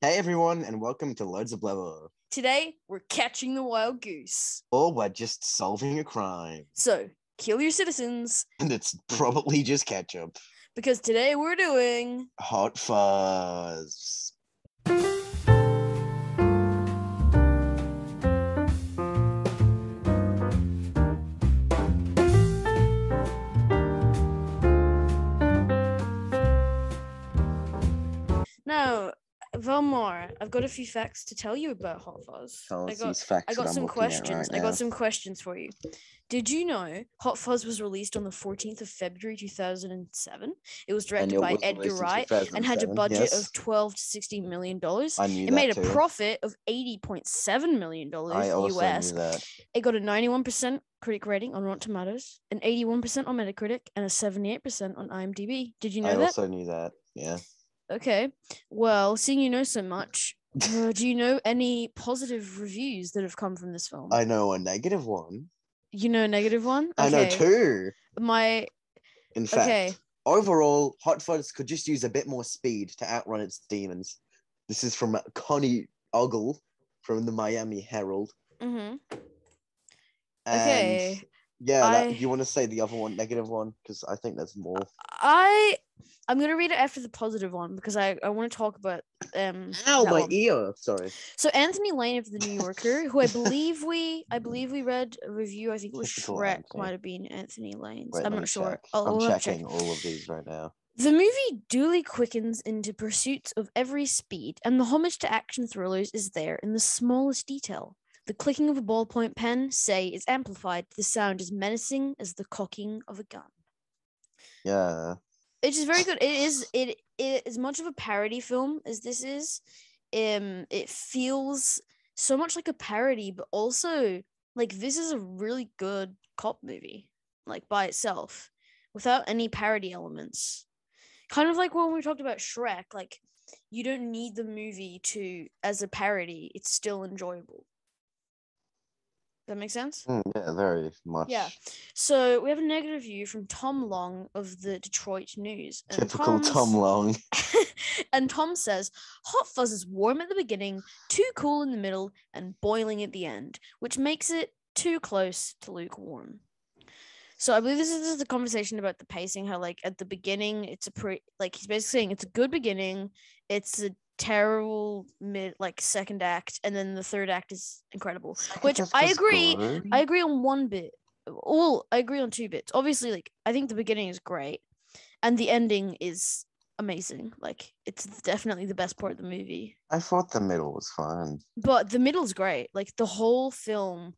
Hey everyone, and welcome to Load'A Blether. Today, we're catching the wild goose. Or we're just solving a crime. So, kill your citizens, And it's probably just ketchup. because today we're doing. Hot fuzz. Now, Bellemar, I've got a few facts to tell you about Hot Fuzz. Tell I got, these facts I got some questions. right I got some questions for you. Did you know Hot Fuzz was released on the 14th of February 2007? It was directed it by was Edgar Wright and had a budget yes. of 12 to 16 million dollars. It made a profit of 80.7 million I dollars US. It got a 91% critic rating on Rotten Tomatoes, an 81% on Metacritic, and a 78% on IMDb. Did you know I that? also knew that. Yeah. Okay. Well, seeing you know so much, uh, do you know any positive reviews that have come from this film? I know a negative one. you know a negative one? I know two. My In fact, okay. overall, Hot Fuzz could just use a bit more speed to outrun its demons. This is from Connie Ogle from the Miami Herald. Mm-hmm. And Okay. Yeah, that, you want to say the other one, negative one, because I think there's more. I I'm gonna read it after the positive one because I, I want to talk about um Ow, my one. ear. Sorry. So Anthony Lane of the New Yorker, who I believe we I believe we read a review, I think it was Shrek, might have been Anthony Lane's. Wait, I'm not sure. check. I'll, I'm I'll to check. checking all of these right now. The movie duly quickens into pursuits of every speed, and the homage to action thrillers is there in the smallest detail. The clicking of a ballpoint pen, say, is amplified to the sound as menacing as the cocking of a gun. Yeah. It is just very good. It is it it as much of a parody film as this is. Um, it feels so much like a parody, but also like this is a really good cop movie, like by itself, without any parody elements. Kind of like when we talked about Shrek, like you don't need the movie to as a parody. It's still enjoyable. That make sense? Mm, yeah, very much. Yeah. So we have a negative view from Tom Long of the Detroit News. and Typical Tom Long. and Tom says, Hot Fuzz is warm at the beginning, too cool in the middle, and boiling at the end, which makes it too close to lukewarm. So I believe this is the conversation about the pacing, how like at the beginning it's a pre like he's basically saying it's a good beginning, it's a terrible mid like second act, and then the third act is incredible. Which i agree, good? I agree on one bit. Well, I agree on two bits. Obviously, like I think the beginning is great, and the ending is amazing. Like it's definitely the best part of the movie. I thought the middle was fine. But the middle's great. Like the whole film.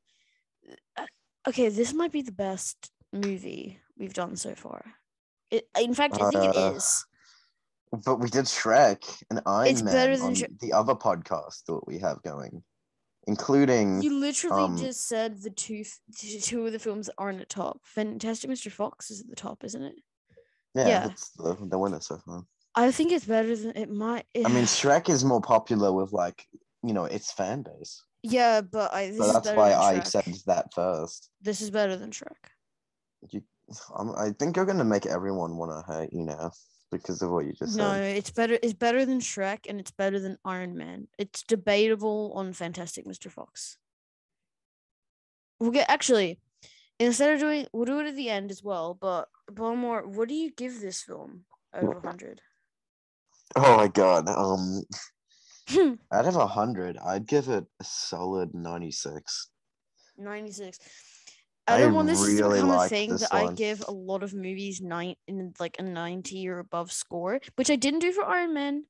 uh, Okay, this might be the best movie we've done so far. It, in fact, I think it Uh, is. But we did Shrek and Iron It's Man better than on the other podcast that we have going, including You literally um, just said the two f- two of the films that aren't at top. Fantastic Mr. Fox is at the top, isn't it? yeah, yeah. that's the, the winner so far. I think it's better than it might. I mean, Shrek is more popular with like you know its fan base, Yeah, but I. So that's why I said that first. This is better than Shrek. You, I'm, I think you're gonna make everyone want to hate you now because of what you just No, said. No, it's better. It's better than Shrek, and it's better than Iron Man. It's debatable on Fantastic Mr. Fox. We'll get actually instead of doing, we'll do it at the end as well. But Bellemar, what do you give this film out of hundred? Oh my god. Um, out of a hundred, I'd give it a solid ninety-six. Ninety six. I don't want this to really become a like thing that I give a lot of movies nine in like a ninety or above score, which I didn't do for Iron Man.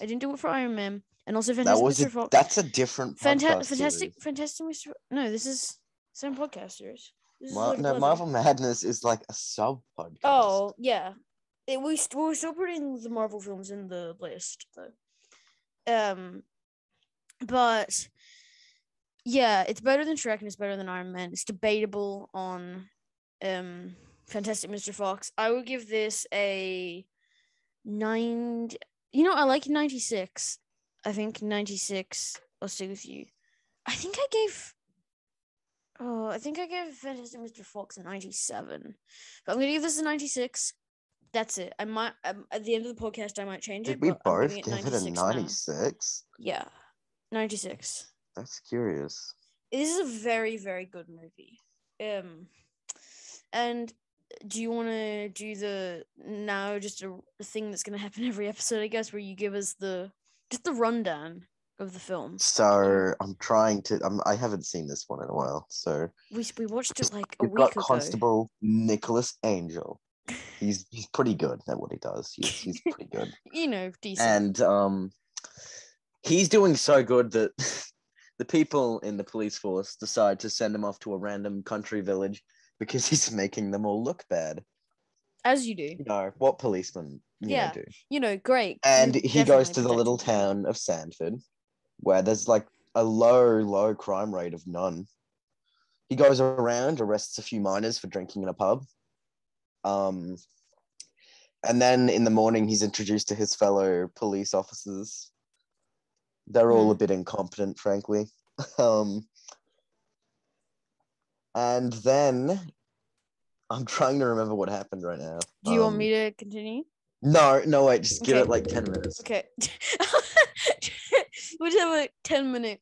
I didn't do it for Iron Man, and also that Fantastic was Mr. Fox. that's a different Fanta- fantastic, series. fantastic, Mr. No, this is same podcast series. Mar- no, Blether. Marvel Madness is like a sub podcast. Oh yeah, it, we st- we're still putting the Marvel films in the list though. Um, but yeah, it's better than Shrek and it's better than Iron Man. It's debatable on um Fantastic Mr. Fox. I would give this a nine. You know, I like ninety six. I think ninety six. I'll stay with you. I think I gave. Oh, I think I gave Fantastic Mr. Fox a ninety seven. But I'm gonna give this a ninety six. That's it. I might um, at the end of the podcast I might change Did it. we both give it a 96 now. 96? Yeah, ninety six. That's curious. This is a very very good movie. Um, and do you want to do the now just a, thing that's gonna happen every episode? I guess where you give us the just the rundown of the film. So I'm trying to. I'm, I haven't seen this one in a while. So We we watched it like a we've week got ago. Constable Nicholas Angel. He's he's pretty good at what he does. He's he's pretty good. You know, decent. and um, he's doing so good that the people in the police force decide to send him off to a random country village because he's making them all look bad. As you do. You know what policemen you Yeah, know, do. You know, great. And you he goes to the little town of Sandford, where there's like a low, low crime rate of none. He goes around, arrests a few minors for drinking in a pub. Um, and then in the morning, he's introduced to his fellow police officers. They're all a Hmm. bit incompetent, frankly. um, and then I'm trying to remember what happened right now. Do you want Um, me to continue? No, no, wait, just give Okay. it like 10 minutes. Okay. we'll just have a 10 minute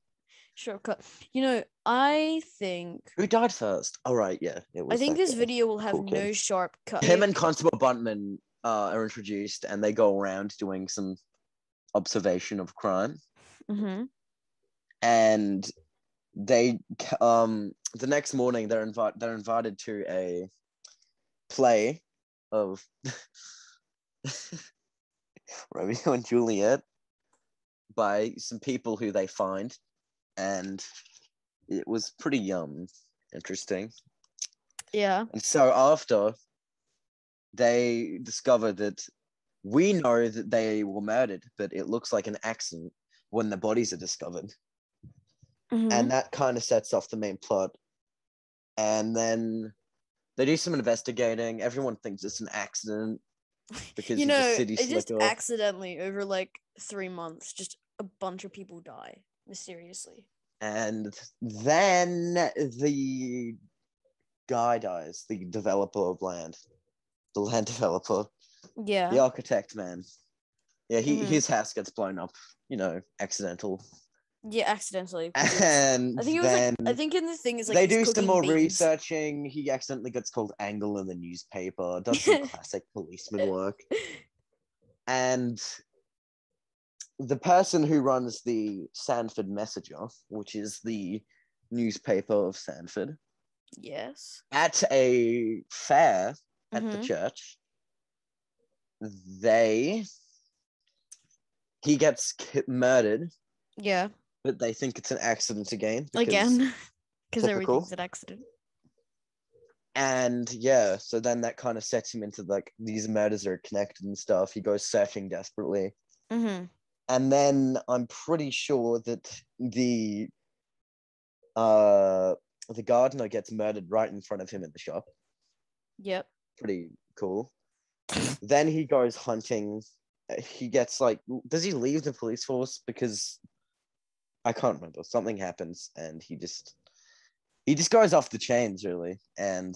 shortcut. You know, I think Who died first? All right, yeah. It was I think this guy. video will have Cool no sharp cut. Him and Constable Butterman uh, are introduced, and they go around doing some observation of crime. Hmm And they, um, the next morning, they're invited. They're invited to a play of Romeo and Juliet by some people who they find, and it was pretty um interesting. Yeah. And so after they discover that we know that they were murdered, but it looks like an accident when the bodies are discovered. Mhm. And that kind of sets off the main plot. And then they do some investigating. Everyone thinks it's an accident because you know, it just slicker. accidentally over like three months, just a bunch of people die mysteriously. and then the guy dies, the developer of land, the land developer. Yeah. the architect man. Yeah, he Mhm. his house gets blown up, you know, accidental. Yeah, accidentally. And I think it was like I think in the thing is like they do some more researching. He accidentally gets called Angle in the newspaper, does some classic policeman work. And the person who runs the Sandford Messenger, which is the newspaper of Sandford, Yes. at a fair at the Mhm. church, they he gets murdered, Yeah. but they think it's an accident again. because- Again. Because everything's an accident. And yeah, so then that kind of sets him into like these murders are connected and stuff. He goes searching desperately. Mm-hmm. And then I'm pretty sure that the uh the gardener gets murdered right in front of him in the shop. Yep. Pretty cool. then he goes hunting. He gets like does he leave the police force because I can't remember. Something happens and he just he just goes off the chains really and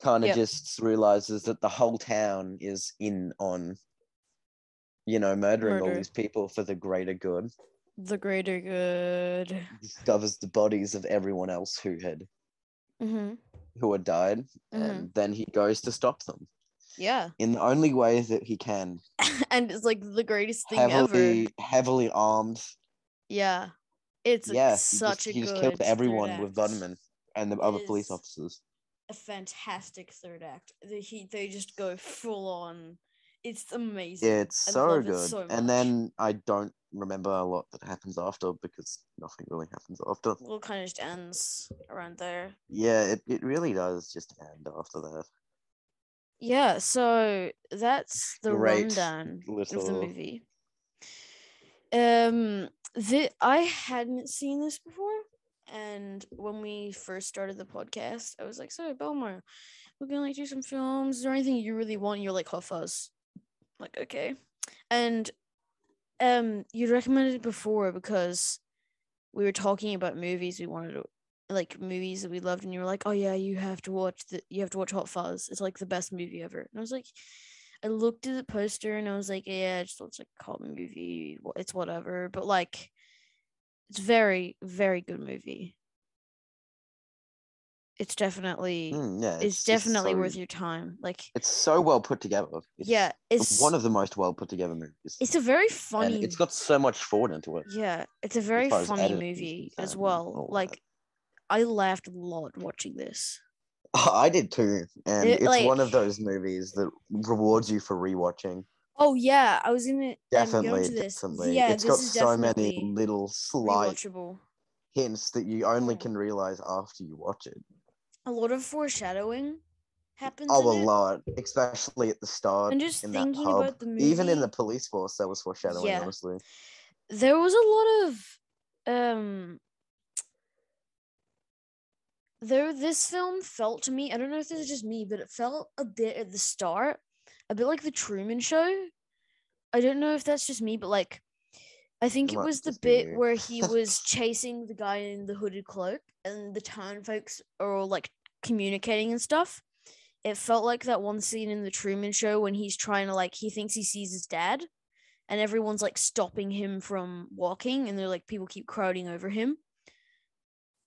kind of Yep. just realizes that the whole town is in on you know murdering all these people for the greater good The greater good. discovers the bodies of everyone else who had Mm-hmm. who had died Mhm. and then he goes to stop them Yeah. in the only way that he can and it's like the greatest thing heavily ever. heavily armed Yeah. It's yeah like he such just, a he just good killed everyone with gunmen and the other police officers A fantastic third act. They he they just go full on. It's amazing. Yeah, it's so love it good so and then i don't remember a lot that happens after because nothing really happens after Well, kind of just ends around there. yeah it, it really does just end after that Yeah, so that's the Great rundown of the movie. Um, the I hadn't seen this before, and when we first started the podcast, I was like, "So, Bellemar, we're gonna like do some films. Is there anything you really want?" You're like, "Hot Fuzz." I'm like, okay, and um, you'd recommended it before because we were talking about movies we wanted to like movies that we loved, and you were like, "Oh yeah, you have to watch the you have to watch Hot Fuzz. It's like the best movie ever." And I was like, I looked at the poster and I was like, "Yeah, it just looks like a cop movie. It's whatever." But like, it's very very good movie. It's definitely Mm, yeah, it's, just definitely so- worth your time. Like, It's so well put together. It's yeah, it's one of the most well put together movies. it's a very funny. it's got so much thought into it. Yeah, it's a very funny movie as well. Like, I laughed a lot watching this. I did too, and It, it's one of those movies that rewards you for rewatching. Oh yeah, I was gonna um, go Definitely, this. definitely. Yeah, it's this got so many little slight rewatchable. hints that you only can realize after you watch it. A lot of foreshadowing happens. Oh, a it. lot, especially at the start. And just in that thinking about the movie, Even in the police force, there was foreshadowing. Yeah. Honestly, There was a lot of um. There, this film felt to me. I don't know if this is just me, but it felt a bit at the start, a bit like the Truman Show. I don't know if that's just me, but like, I think it was the bit where he was chasing the guy in the hooded cloak, and the town folks are all like communicating and stuff. It felt like that one scene in the Truman Show when he's trying to like he thinks he sees his dad, and everyone's like stopping him from walking, and they're like people keep crowding over him.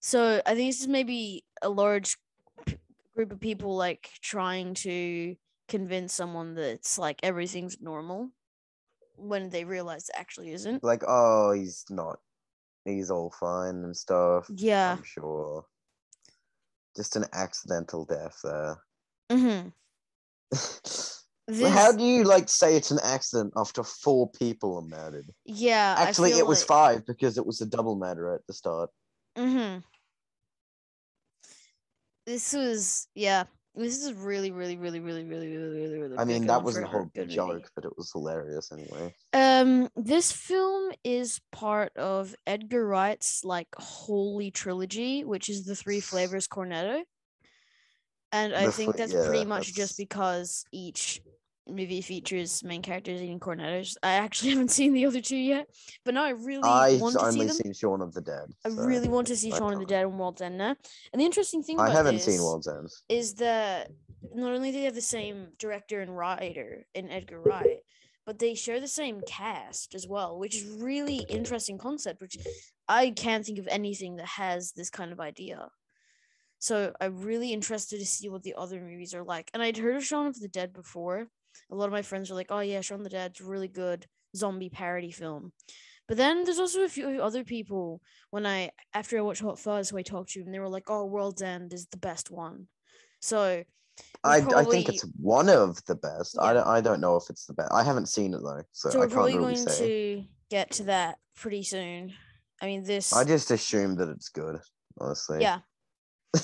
So I think this is maybe a large p- group of people like trying to convince someone that it's like everything's normal when they realize it actually isn't. like, oh, he's not. He's all fine and stuff. Yeah. I'm sure. Just an accidental death there. Mm-hmm. Well, How do you like say it's an accident after four people are murdered? yeah. Actually, it was five because it was a double murder at the start. Mm-hmm. This was yeah. This is really, really, really, really, really, really, really, really. I mean, that wasn't a whole good movie. joke, but it was hilarious anyway. Um, this film is part of Edgar Wright's like holy trilogy, which is the Three Flavors Cornetto. And I The think fl- that's yeah, pretty much that's- just because each movie features main characters eating cornettos. I actually haven't seen the other two yet, but now I really I've want to see them. I've only seen Shaun of the Dead. I really want to see I Shaun of the. Dead and World's End now. And the interesting thing I haven't this seen World's End. is that not only do they have the same director and writer in Edgar Wright, but they share the same cast as well, which is really interesting concept. Which I can't think of anything that has this kind of idea. So I'm really interested to see what the other movies are like. And I'd heard of Shaun of the Dead before. A lot of my friends were like, "Oh yeah, Shaun the Dead's a really good zombie parody film." But then there's also a few other people when I after I watched Hot Fuzz who I talked to and they were like, "Oh, World's End is the best one." So I, we're I think it's one of the best. I don't I don't know if it's the best. I haven't seen it though, so, so I we're can't probably really going say. to get to that pretty soon. I mean, this. I just assume that it's good, honestly. yeah.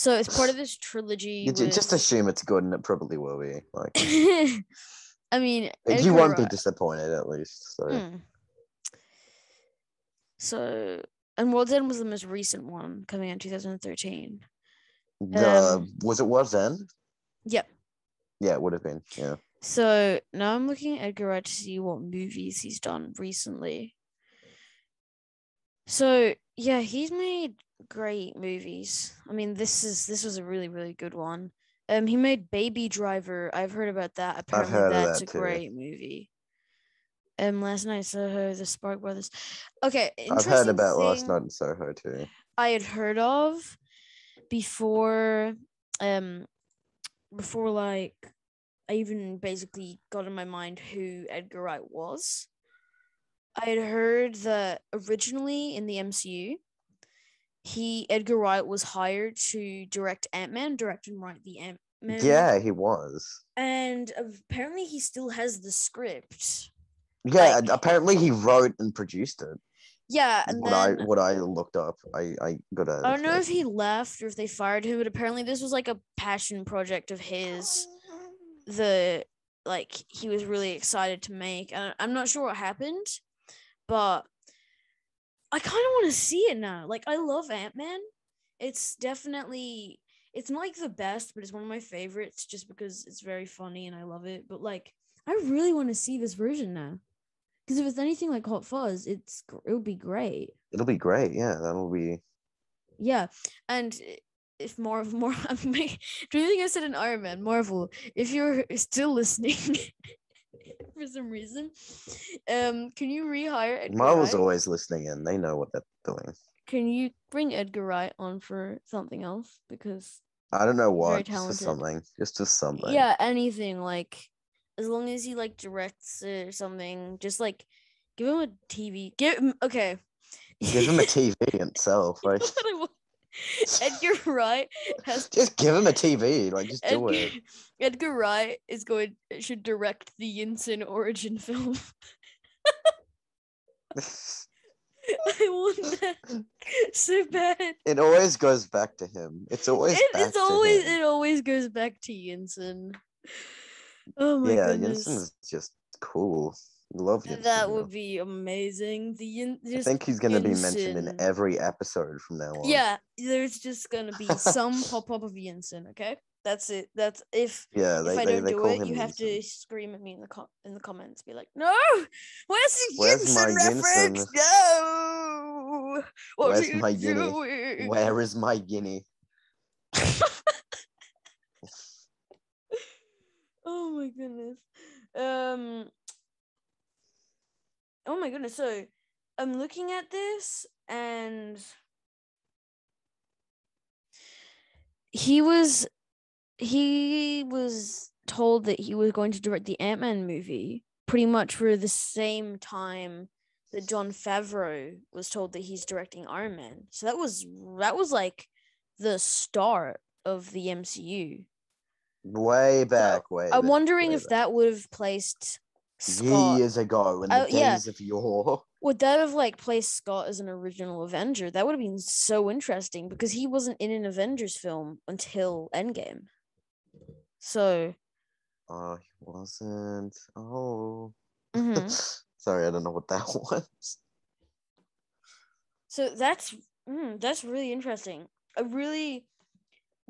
so it's part of this trilogy. You ju- just assume it's good, and it probably will be. Like I mean, you won't be disappointed at least. So Hmm. So, and World's End was the most recent one, coming out in 2013. the um, was it was then? Yep. Yeah, it would have been. Yeah. So now I'm looking at Edgar Wright to see what movies he's done recently. So yeah, he's made great movies. I mean, this is this was a really really good one. Um, he made Baby Driver. I've heard about that. Apparently, that's that a too. great movie. Um, last night Soho, the Spark Brothers. Okay, I've heard about Last Night in Soho too. I had heard of before um before like I even basically got in my mind who Edgar Wright was. I had heard that originally in the MCU he Edgar Wright was hired to direct Ant-Man, direct and write the Ant-Man. Yeah, he was. And apparently he still has the script. Yeah, Like- apparently he wrote and produced it. Yeah, and what then I what I looked up. I I got a. I don't know if he left or if they fired him, but apparently this was like a passion project of his. The like he was really excited to make, I'm not sure what happened, but I kind of want to see it now. Like I love Ant Man. It's definitely it's not like the best, but it's one of my favorites just because it's very funny and I love it. But like I really want to see this version now. Because if it's anything like Hot Fuzz, it's gr- it would be great. It'll be great. Yeah, that'll be. yeah, and if more of more, I mean, do you think I said an Iron Man? Marvel, if you're still listening for some reason, um, can you rehire Edgar Marvel's Wright? always listening in. They know what they're doing. Can you bring Edgar Wright on for something else? Because I don't know what. Just for something. Just for something. yeah, anything like as long as he like directs it or something, just like give him a TV. Give him okay. Give him a TV itself. Like, That's what I want. Edgar Wright has just give him a TV. Like, just do it. Edgar Wright is going should direct the Yinsen origin film. I want that so bad. it always goes back to him. It's always It, it's always him. it always goes back to Yinsen. Oh my god. yeah, goodness. Is just cool. Love Th- That would be amazing. The Yin, I think he's going to be mentioned in every episode from now on. yeah, there's just gonna be some pop up of Yinsen. Okay, that's it. That's if Yeah, they, if I they, don't they do it, him you have to scream at me in the com- in the comments. Be like, no, where's the Where's my Yinsen reference? Yinsen? No, what Where's my guinea? doing? Where is my guinea? oh my goodness. Um. Oh my goodness. So I'm looking at this and he was he was told that he was going to direct the Ant-Man movie pretty much for the same time that Jon Favreau was told that he's directing Iron Man. So that was that was like the start of the MCU. Way back, way I'm back, wondering way if back. that would have placed Scott. years ago in the Oh, yeah. days of yore. Would that have like placed Scott as an original Avenger? That would have been so interesting because he wasn't in an Avengers film until Endgame. So, Oh, he wasn't. Oh. mhm. Sorry, I don't know what that was. so that's mm, that's really interesting. I really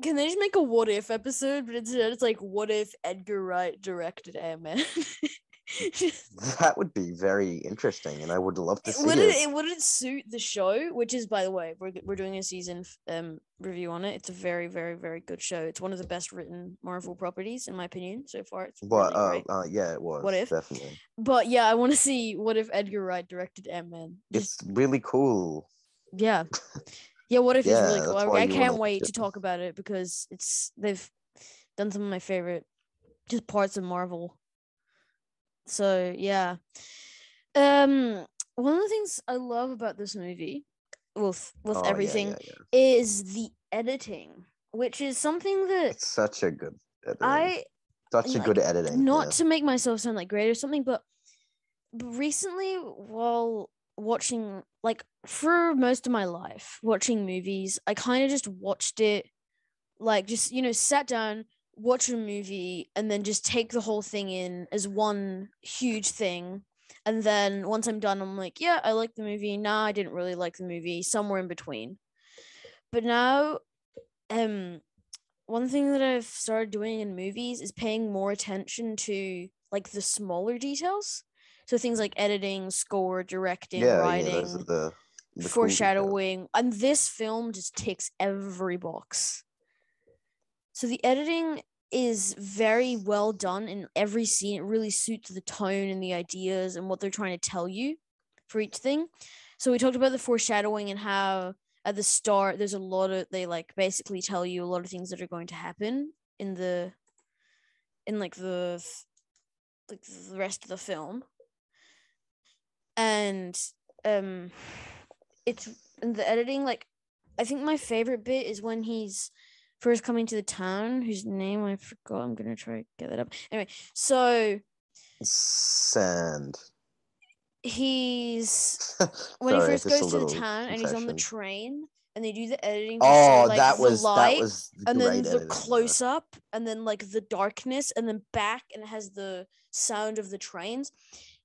can they just make a what if episode, but instead it's like what if Edgar Wright directed Ant Man? That would be very interesting, and I would love to see would it. it, it would it suit the show which is by the way we're, we're doing a season um review on it it's a very very very good show it's one of the best written marvel properties in my opinion so far it's But really uh, great. uh, yeah, it was. What if? Definitely. but yeah i want to see what if edgar wright directed ant-man It's really cool. yeah yeah what if Yeah, it's really cool I, I can't wait to talk about it because it's they've done some of my favorite just parts of marvel so yeah um one of the things i love about this movie with with Oh, everything yeah, yeah. is the editing, which is something that It's such a good editing. I such a like, good editing. not yeah. to make myself sound like great or something, but recently while watching like for most of my life watching movies, I kind of just watched it like just you know sat down watch a movie and then just take the whole thing in as one huge thing. And then once i'm done i'm like yeah i like the movie. Nah i didn't really like the movie somewhere in between. But now um one thing that i've started doing in movies is paying more attention to like the smaller details. So things like editing score directing yeah, writing yeah, the, the cool foreshadowing. And this film just ticks every box. So the editing is very well done in every scene. It really suits the tone and the ideas and what they're trying to tell you for each thing. So we talked about the foreshadowing and how at the start there's a lot of they like basically tell you a lot of things that are going to happen in the in like the like the rest of the film. And um it's in the editing like i think my favorite bit is when he's first coming to the town whose name i forgot. I'm gonna try to get that up. Anyway so Sand. he's when Sorry, he first goes to the town and he's on the train and they do the editing Oh, show, like, that the was light that was and then the close up and then like the darkness and then back and it has the sound of the trains.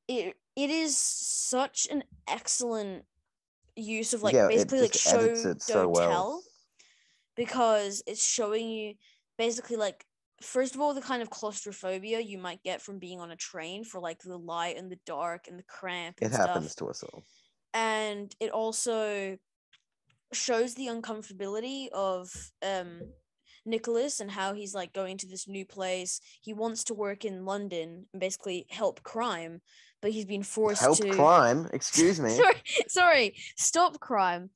It it is such an excellent use of like Yeah, basically like show don't so well. tell because it's showing you basically like first of all the kind of claustrophobia you might get from being on a train for like the light and the dark and the cramp It and happens stuff to us all. and it also shows the uncomfortability of um Nicholas and how he's like going to this new place. He wants to work in London and basically help crime, but he's been forced Help to crime. Excuse me. sorry, sorry, stop crime.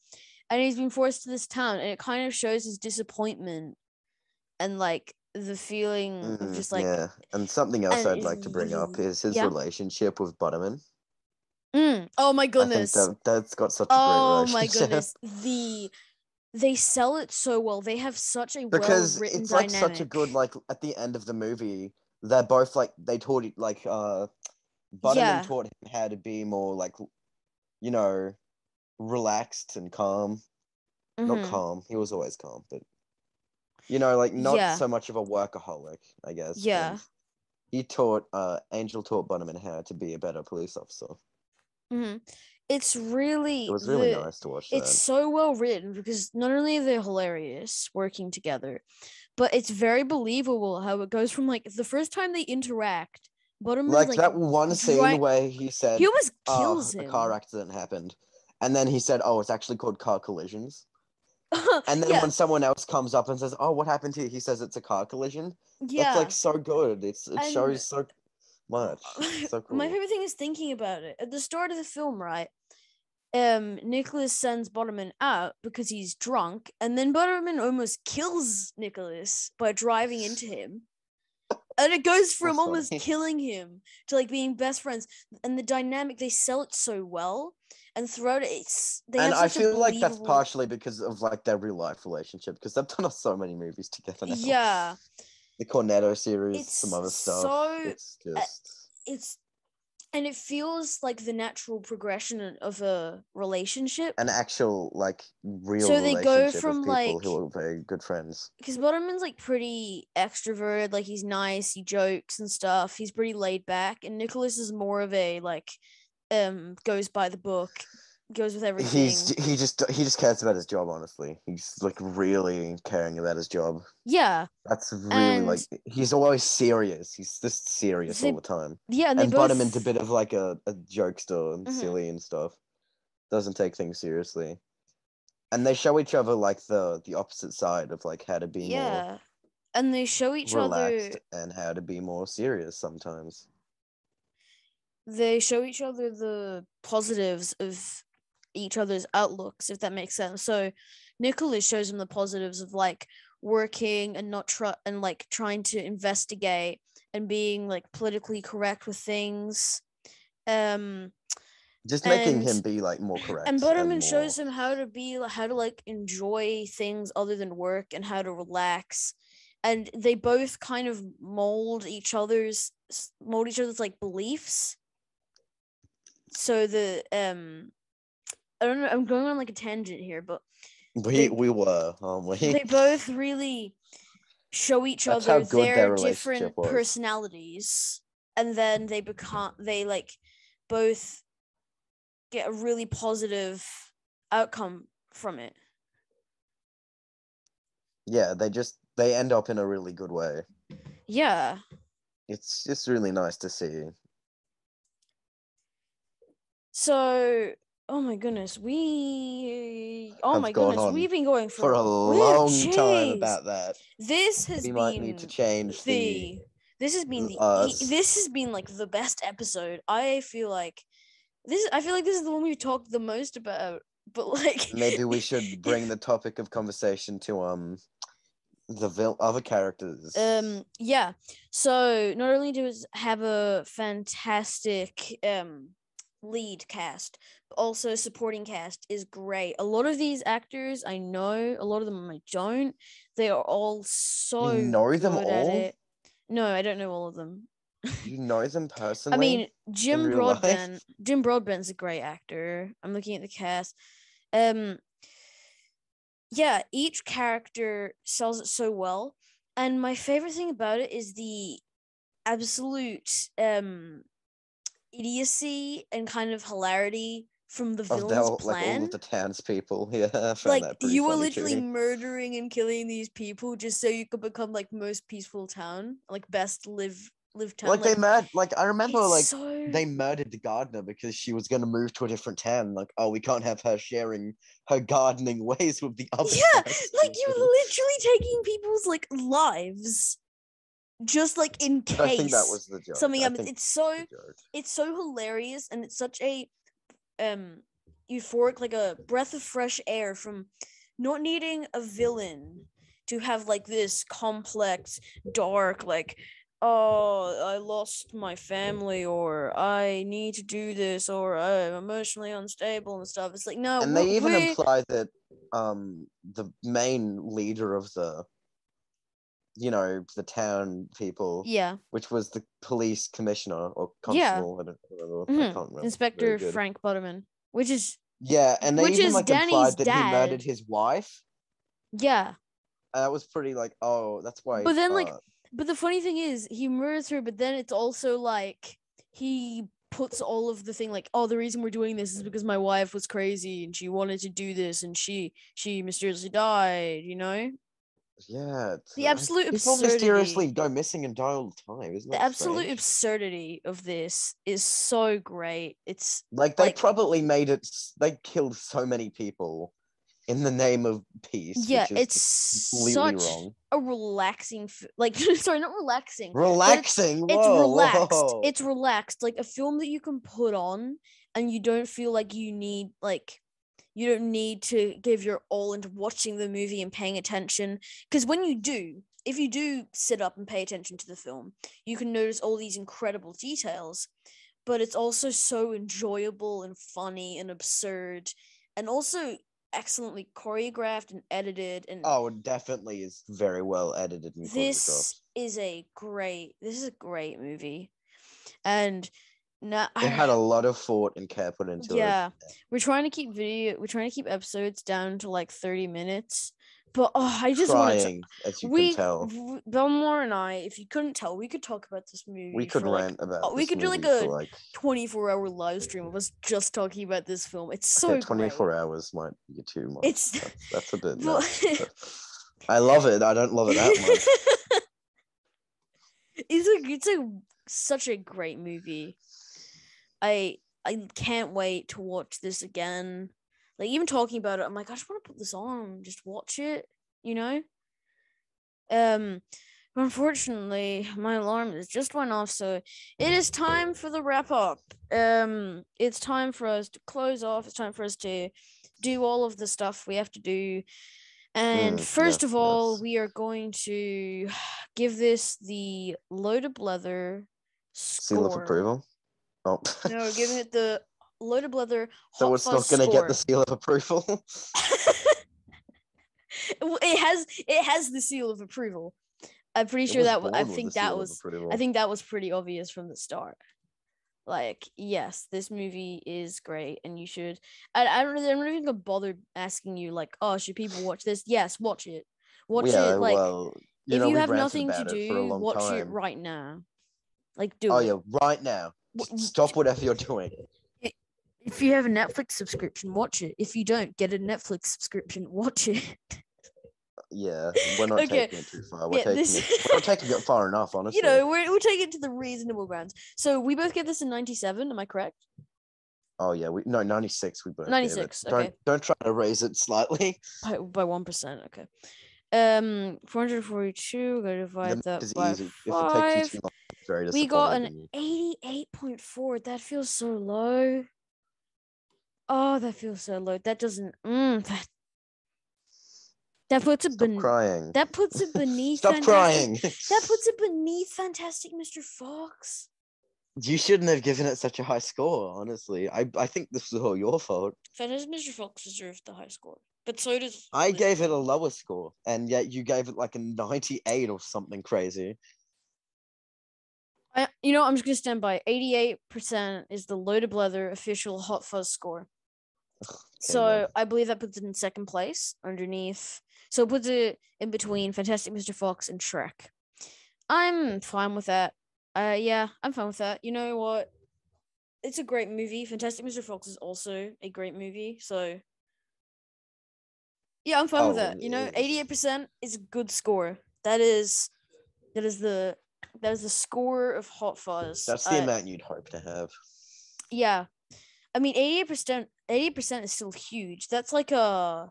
And he's been forced to this town, and it kind of shows his disappointment and like the feeling of Mm, just like, yeah, and something else and I'd like to bring up is his yeah? relationship with Butterman. "Mm, oh my goodness, that, that's got such a great relationship. oh my goodness, the they sell it so well. They have such a because well written it's like dynamic. such a good like at the end of the movie they're both like they taught it like uh Butterman Yeah. taught him how to be more like you know relaxed and calm not Mhm. calm he was always calm but you know like not Yeah. so much of a workaholic i guess Yeah. and he taught uh angel taught Butterman how to be a better police officer Mm-hmm. It's really it was really the- nice to watch It's that so well written because not only are they hilarious working together, but it's very believable how it goes from like the first time they interact. Butterman's like, like, that one scene right- where he said he almost "Oh, kills a car accident happened and then he said oh it's actually called car collisions And then yeah, when someone else comes up and says, "Oh, what happened here?" He says it's a car collision. yeah. That's like so good. It's it And- shows so much. So cool. My favorite thing is thinking about it. At the start of the film, right? Um, Nicholas sends Butterman out because he's drunk, and then Butterman almost kills Nicholas by driving into him. And it goes from almost killing him to like being best friends. And the dynamic they sell it so well, and throughout it, it's they and I feel like that's partially because of like their real life relationship because they've done so many movies together now. Yeah, The Cornetto series, It's some other stuff. so- it's uh, just it's and it feels like the natural progression of a relationship. an actual like real So they go from, people like- who are very good friends. because Butterman's like pretty extroverted, like he's nice, he jokes and stuff. He's pretty laid back, and Nicholas is more of a like, um, goes by the book, goes with everything. He's he just he just cares about his job. Honestly, he's like really caring about his job. yeah, That's really And- like he's always serious. He's just serious They all the time. yeah, and And, both. Butterman's a bit of like a, a jokester and Mhm. silly and stuff. Doesn't take things seriously. And they show each other like the the opposite side of like how to be yeah, and they show each more relaxed other. and how to be more serious sometimes. They show each other the positives of each other's outlooks, if that makes sense. So, Nicholas shows him the positives of like working and not try and like trying to investigate and being like politically correct with things. Um, Just making And- him be like more correct. and Butterman more- shows him how to be how to like enjoy things other than work and how to relax and they both kind of mold each other's mold each other's like beliefs so the um i don't know i'm going on like a tangent here but we they- we were, aren't we? they both really show each That's other their their different was. personalities and then they become they like both get a really positive outcome from it yeah, they just they end up in a really good way. yeah It's just really nice to see. So oh my goodness we oh my goodness, we've been going for, For a long time about that. this has We been might need to change the the this has been the us. this has been like the best episode i feel like this i feel like this is the one we've talked the most about but like maybe we should bring the topic of conversation to um the vil- other characters. um yeah so not only do it have a fantastic um lead cast but also supporting cast is great a lot of these actors i know a lot of them i don't they are all so know them all? no i don't know all of them you know them personally. I mean, Jim real life? Broadbent. Jim Broadbent's a great actor. I'm looking at the cast. Um, yeah, each character sells it so well, and my favorite thing about it is the absolute um idiocy and kind of hilarity from the villain's like all plan. of the townspeople. Yeah, like you were literally too. murdering and killing these people just so you could become like most peaceful town, like best live live town. like, they murdered. Like I remember, like so they murdered the gardener because she was going to move to a different town. Like, oh, we can't have her sharing her gardening ways with the other. Yeah, like you're literally taking people's like lives just like in case I think that was the joke. something I happens. It's so it's so hilarious and it's such a um euphoric like a breath of fresh air from not needing a villain to have like this complex dark like oh i lost my family or i need to do this or i'm emotionally unstable and stuff it's like no and they even we're- imply that um the main leader of the you know the town people yeah. which was the police commissioner or Yeah. constable I, don't remember, I mhm, can't remember. Inspector frank butterman which is yeah and they which even is like Danny's implied that dad. he murdered his wife. Yeah. And that was pretty like oh that's why But then, like, uh, But the funny thing is, he murders her, but then it's also like he puts all of the thing like, oh, the reason we're doing this is because my wife was crazy and she wanted to do this and she she mysteriously died, you know? Yeah it's, the uh, absolute people absurdity- mysteriously go missing and die all the time isn't it? The absolute strange? absurdity of this is so great. It's like they like- probably made it they killed so many people in the name of peace yeah, which is it's such wrong a relaxing f- like sorry, not relaxing. but it's- relaxing it's relaxed. whoa. It's relaxed, like a film that you can put on and you don't feel like you need like you don't need to give your all into watching the movie and paying attention. Because when you do, if you do sit up and pay attention to the film, you can notice all these incredible details, but it's also so enjoyable and funny and absurd and also excellently choreographed and edited and oh it definitely is very well edited and this is a great this is a great movie. And now it had a lot of thought and care put into yeah it. Yeah, we're trying to keep video we're trying to keep episodes down to like 30 minutes but oh i just want to as you we can tell Bellemar and i if you couldn't tell we could talk about this movie we could for like rant about oh, we could do, like, a like 24 hour live stream of us just talking about this film. It's so okay, 24 great. hours might be too much. It's- that's, that's a bit but i love it. I don't love it that much. It's a it's a such a great movie. I I can't wait to watch this again. Like even talking about it, I'm like, I just want to put this on, just watch it, you know. Um, unfortunately, my alarm has just went off, so it is time for the wrap up. Um, it's time for us to close off. It's time for us to do all of the stuff we have to do. And Mm, first yes, of all, yes. we are going to give this the Load'A Blether score. seal of approval oh No, we're giving it the Load'A Blether. so it's not going to get the seal of approval it has it has the seal of approval. I'm pretty It sure that I think that was. I think that was pretty obvious from the start. Like, yes, this movie is great, and you should. I, I don't really, I'm not even gonna bother asking you like, oh, should people watch this? Yes, watch it. Watch yeah, it. Like, well, you if know, you we've nothing to about it for a do, watch it right now. Like, do Oh it. yeah, right now. Stop whatever you're doing. If you have a Netflix subscription, watch it. If you don't, get a Netflix subscription, watch it. Yeah, we're not Okay, taking it too far. We're yeah, taking this- it. We're taking it far enough, honestly. you know, we're, we're taking it to the reasonable grounds. So we both get this in 97, am I correct? Oh yeah, we no ninety six. We both. gave it. 96, Don't okay. don't try to raise it slightly. By by one percent, okay. Um, 442. Gotta divide math that is by easy. If it five. takes you too long, very We got an 88.4. That feels so low. Oh, that feels so low. That doesn't. Mm, that that puts it Stop crying. that puts it beneath. Stop Fantastic- crying. That puts it beneath Fantastic Mr. Fox. you shouldn't have given it such a high score. Honestly, I I think this was all your fault. Fantastic Mr. Fox deserved the high score, but so does. I Liz- gave it a lower score, and yet you gave it like a ninety eight or something crazy. I, you know, I'm just gonna stand by. 88% is the Load'A Blether official Hot Fuzz score. so man. I believe that puts it in second place underneath. So it puts it in between Fantastic Mr. Fox and Shrek. I'm fine with that. Uh, yeah, I'm fine with that. You know what? It's a great movie. Fantastic Mr. Fox is also a great movie. So yeah, I'm fine with Oh, that. You know, 88% is a good score. That is that is the that is the score of Hot Fuzz. That's the Uh, amount you'd hope to have. Yeah. I mean, 88%, 80% is still huge. That's like a,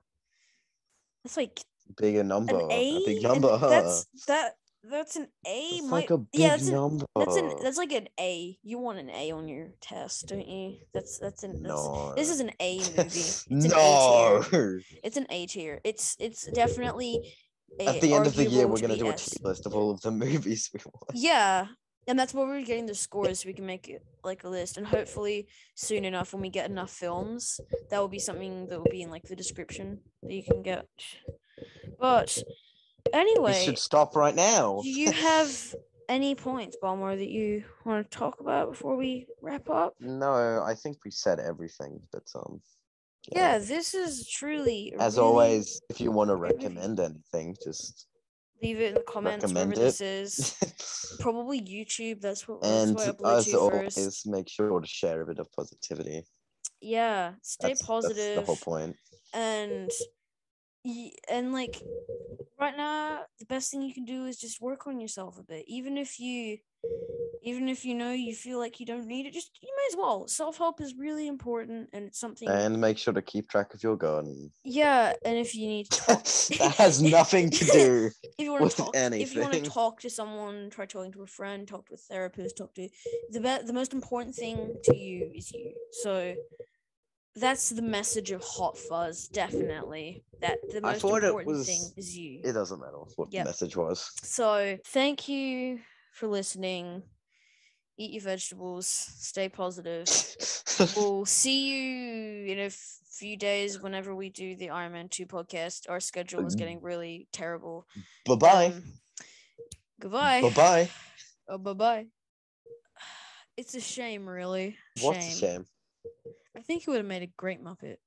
that's like Bigger number. an A. a big number. huh? That's, that, that's an A. That's might- like a big yeah, that's an, number. that's an, that's like an A. You want an A on your test, don't you? That's, that's an, that's, no. this is an A movie. It's an A no. tier. It's an A tier. It's, it's definitely At the end of the year, we're gonna do a tier list of all of the movies we watched. Yeah. And that's why we're getting the scores so we can make it like a list. And hopefully soon enough when we get enough films, that will be something that will be in like the description that you can get. But anyway, We should stop right now. do you have any points, Bellemar, that you want to talk about before we wrap up? No, I think we said everything. But um, Yeah, this is truly As really- always, if you want to recommend anything, just leave it in the comments recommend wherever this it. is. Probably YouTube. That's what that's and upload as to always, first. make sure to share a bit of positivity. Yeah, stay That's, positive. That's the whole point. and and like right now the best thing you can do is just work on yourself a bit even if you even if you know you feel like you don't need it just you may as well self-help is really important and it's something And make sure to keep track of your gun. yeah and if you need to talk that has nothing to do. if you want with to talk if you want to talk to someone try talking to a friend talk to a therapist talk to the be- the most important thing to you is you so that's the message of hot fuzz definitely that the most important thing is you It doesn't matter what Yep. the message was. so thank you for listening eat your vegetables stay positive we'll see you in a f- few days whenever we do the iron man 2 podcast our schedule is Mm. getting really terrible bye bye. Um, goodbye Bye bye. Oh, bye bye. It's a shame, really. What's shame. a shame? I think he would have made a great Muppet.